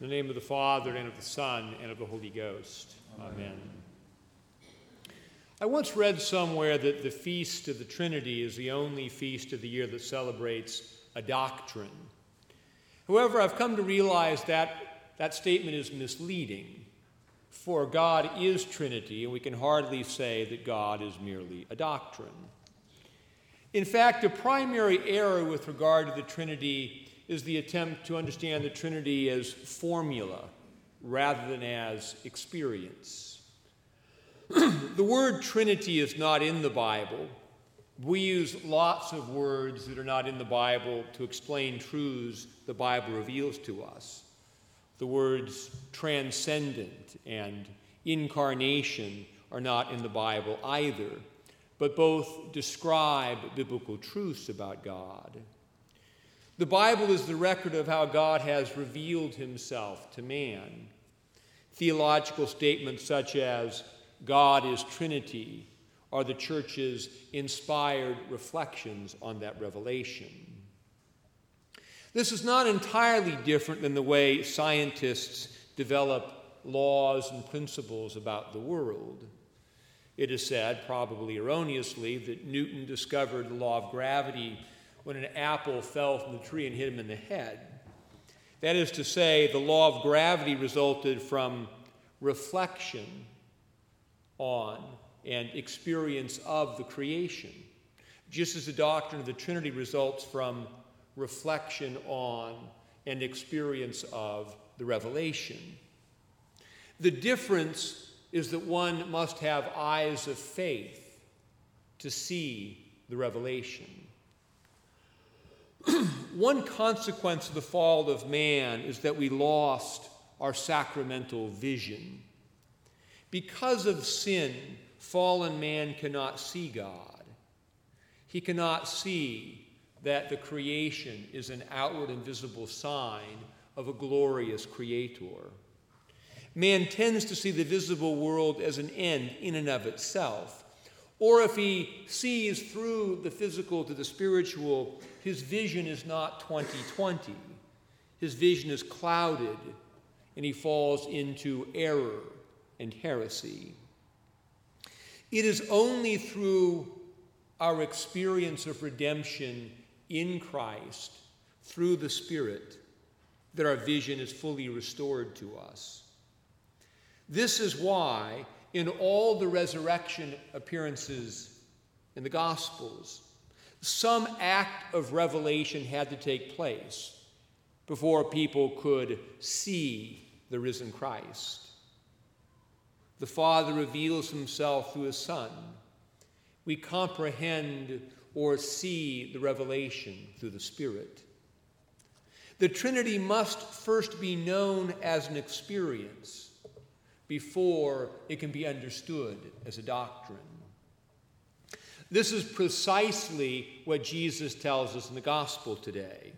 In the name of the Father, and of the Son, and of the Holy Ghost. Amen. Amen. I once read somewhere that the Feast of the Trinity is the only feast of the year that celebrates a doctrine. However, I've come to realize that that statement is misleading, for God is Trinity, and we can hardly say that God is merely a doctrine. In fact, the primary error with regard to the Trinity is the attempt to understand the Trinity as formula rather than as experience. the word Trinity is not in the Bible. We use lots of words that are not in the Bible to explain truths the Bible reveals to us. The words transcendent and incarnation are not in the Bible either but both describe biblical truths about God. The Bible is the record of how God has revealed himself to man. Theological statements such as God is Trinity are the church's inspired reflections on that revelation. This is not entirely different than the way scientists develop laws and principles about the world. It is said, probably erroneously, that Newton discovered the law of gravity when an apple fell from the tree and hit him in the head. That is to say, the law of gravity resulted from reflection on and experience of the creation, just as the doctrine of the Trinity results from reflection on and experience of the revelation. The difference is that one must have eyes of faith to see the revelation. one consequence of the fall of man is that we lost our sacramental vision. Because of sin, fallen man cannot see God. He cannot see that the creation is an outward and visible sign of a glorious creator. Man tends to see the visible world as an end in and of itself. Or if he sees through the physical to the spiritual, his vision is not 2020. His vision is clouded, and he falls into error and heresy. It is only through our experience of redemption in Christ, through the Spirit, that our vision is fully restored to us. This is why, in all the resurrection appearances in the Gospels, some act of revelation had to take place before people could see the risen Christ. The Father reveals himself through his Son. We comprehend or see the revelation through the Spirit. The Trinity must first be known as an experience before it can be understood as a doctrine. This is precisely what Jesus tells us in the gospel today.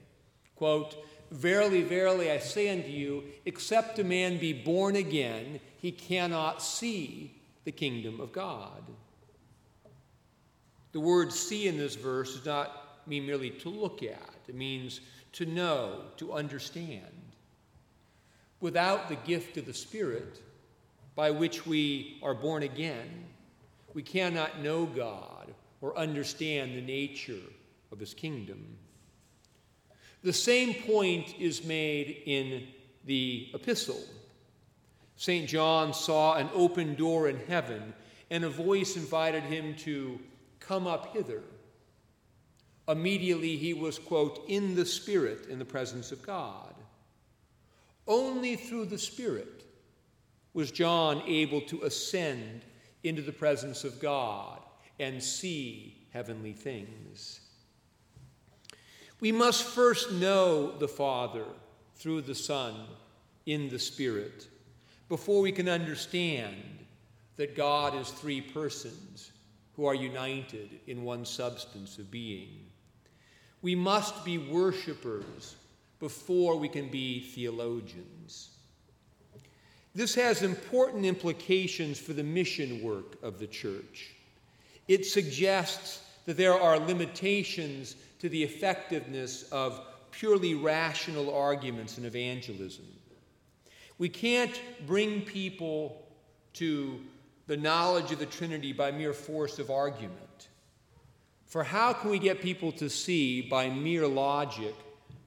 Quote, Verily, verily, I say unto you, except a man be born again, he cannot see the kingdom of God. The word see in this verse does not mean merely to look at, it means to know, to understand. Without the gift of the Spirit, by which we are born again, we cannot know God or understand the nature of his kingdom. The same point is made in the epistle. St. John saw an open door in heaven, and a voice invited him to come up hither. Immediately he was, quote, in the Spirit in the presence of God. Only through the Spirit was John able to ascend into the presence of God and see heavenly things. We must first know the Father through the Son in the Spirit before we can understand that God is three persons who are united in one substance of being. We must be worshipers before we can be theologians. This has important implications for the mission work of the church. It suggests that there are limitations to the effectiveness of purely rational arguments in evangelism. We can't bring people to the knowledge of the Trinity by mere force of argument. For how can we get people to see by mere logic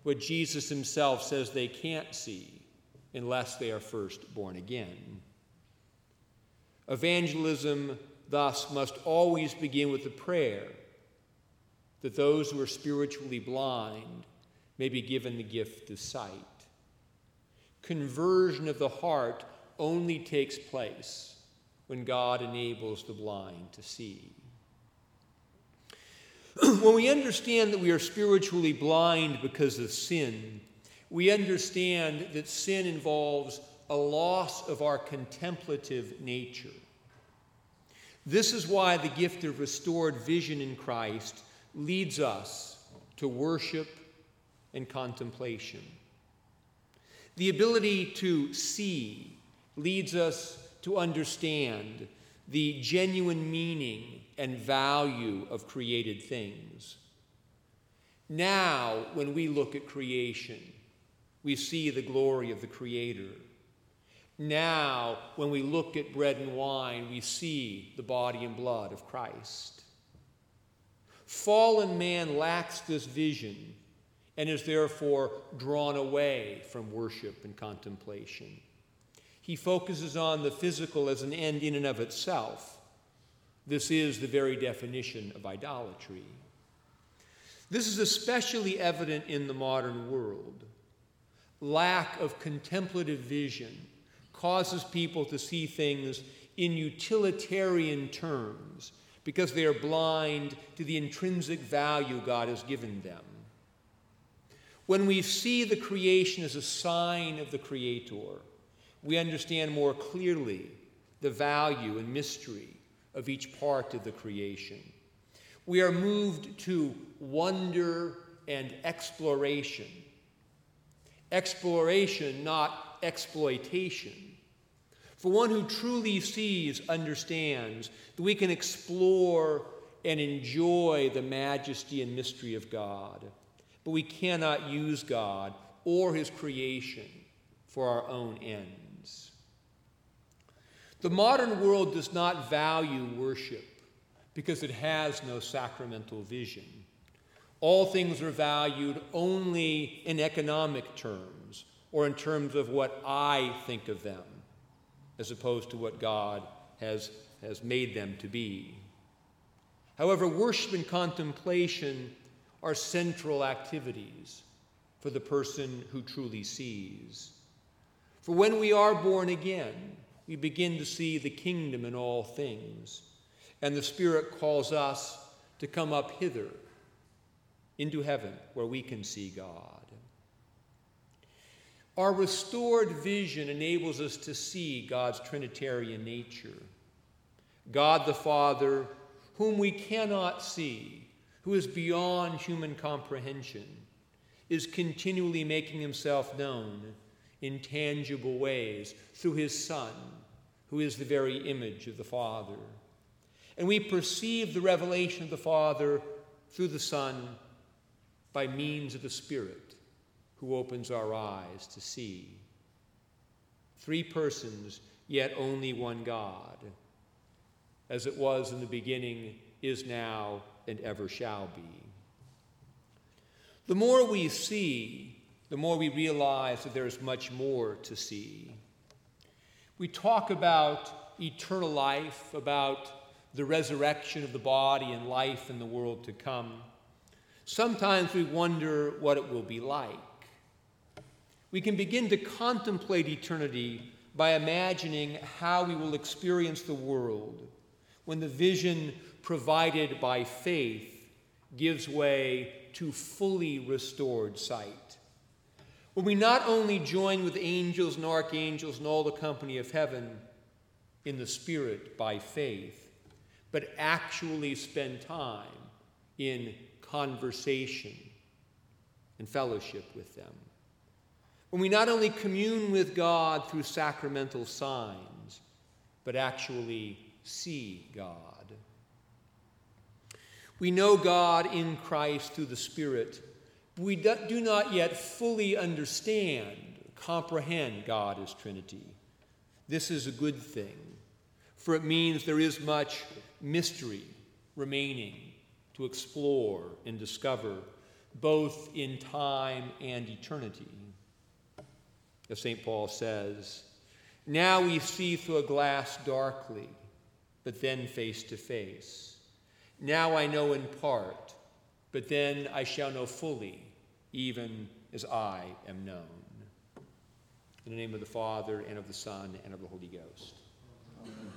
what Jesus himself says they can't see unless they are first born again? Evangelism, thus, must always begin with the prayer that those who are spiritually blind may be given the gift of sight. Conversion of the heart only takes place when God enables the blind to see. when we understand that we are spiritually blind because of sin, we understand that sin involves a loss of our contemplative nature. This is why the gift of restored vision in Christ leads us to worship and contemplation. The ability to see leads us to understand the genuine meaning and value of created things. Now, when we look at creation, we see the glory of the Creator. Now, when we look at bread and wine, we see the body and blood of Christ. Fallen man lacks this vision and is therefore drawn away from worship and contemplation. He focuses on the physical as an end in and of itself. This is the very definition of idolatry. This is especially evident in the modern world. Lack of contemplative vision causes people to see things in utilitarian terms because they are blind to the intrinsic value God has given them. When we see the creation as a sign of the Creator, we understand more clearly the value and mystery of each part of the creation. We are moved to wonder and exploration. Exploration, not exploitation. For one who truly sees understands that we can explore and enjoy the majesty and mystery of God, but we cannot use God or His creation for our own ends. The modern world does not value worship because it has no sacramental vision. All things are valued only in economic terms or in terms of what I think of them as opposed to what God has, has made them to be. However, worship and contemplation are central activities for the person who truly sees. For when we are born again, we begin to see the kingdom in all things, and the Spirit calls us to come up hither into heaven where we can see God. Our restored vision enables us to see God's Trinitarian nature. God the Father, whom we cannot see, who is beyond human comprehension, is continually making himself known in tangible ways through his Son, who is the very image of the Father. And we perceive the revelation of the Father through the Son by means of the Spirit who opens our eyes to see. Three persons, yet only one God, as it was in the beginning, is now, and ever shall be. The more we see, the more we realize that there is much more to see. We talk about eternal life, about the resurrection of the body and life in the world to come. Sometimes we wonder what it will be like we can begin to contemplate eternity by imagining how we will experience the world when the vision provided by faith gives way to fully restored sight. When we not only join with angels and archangels and all the company of heaven in the Spirit by faith, but actually spend time in conversation and fellowship with them when we not only commune with God through sacramental signs, but actually see God. We know God in Christ through the Spirit, but we do not yet fully understand comprehend God as Trinity. This is a good thing, for it means there is much mystery remaining to explore and discover, both in time and eternity. As St. Paul says, now we see through a glass darkly, but then face to face. Now I know in part, but then I shall know fully, even as I am known. In the name of the Father, and of the Son, and of the Holy Ghost. Amen.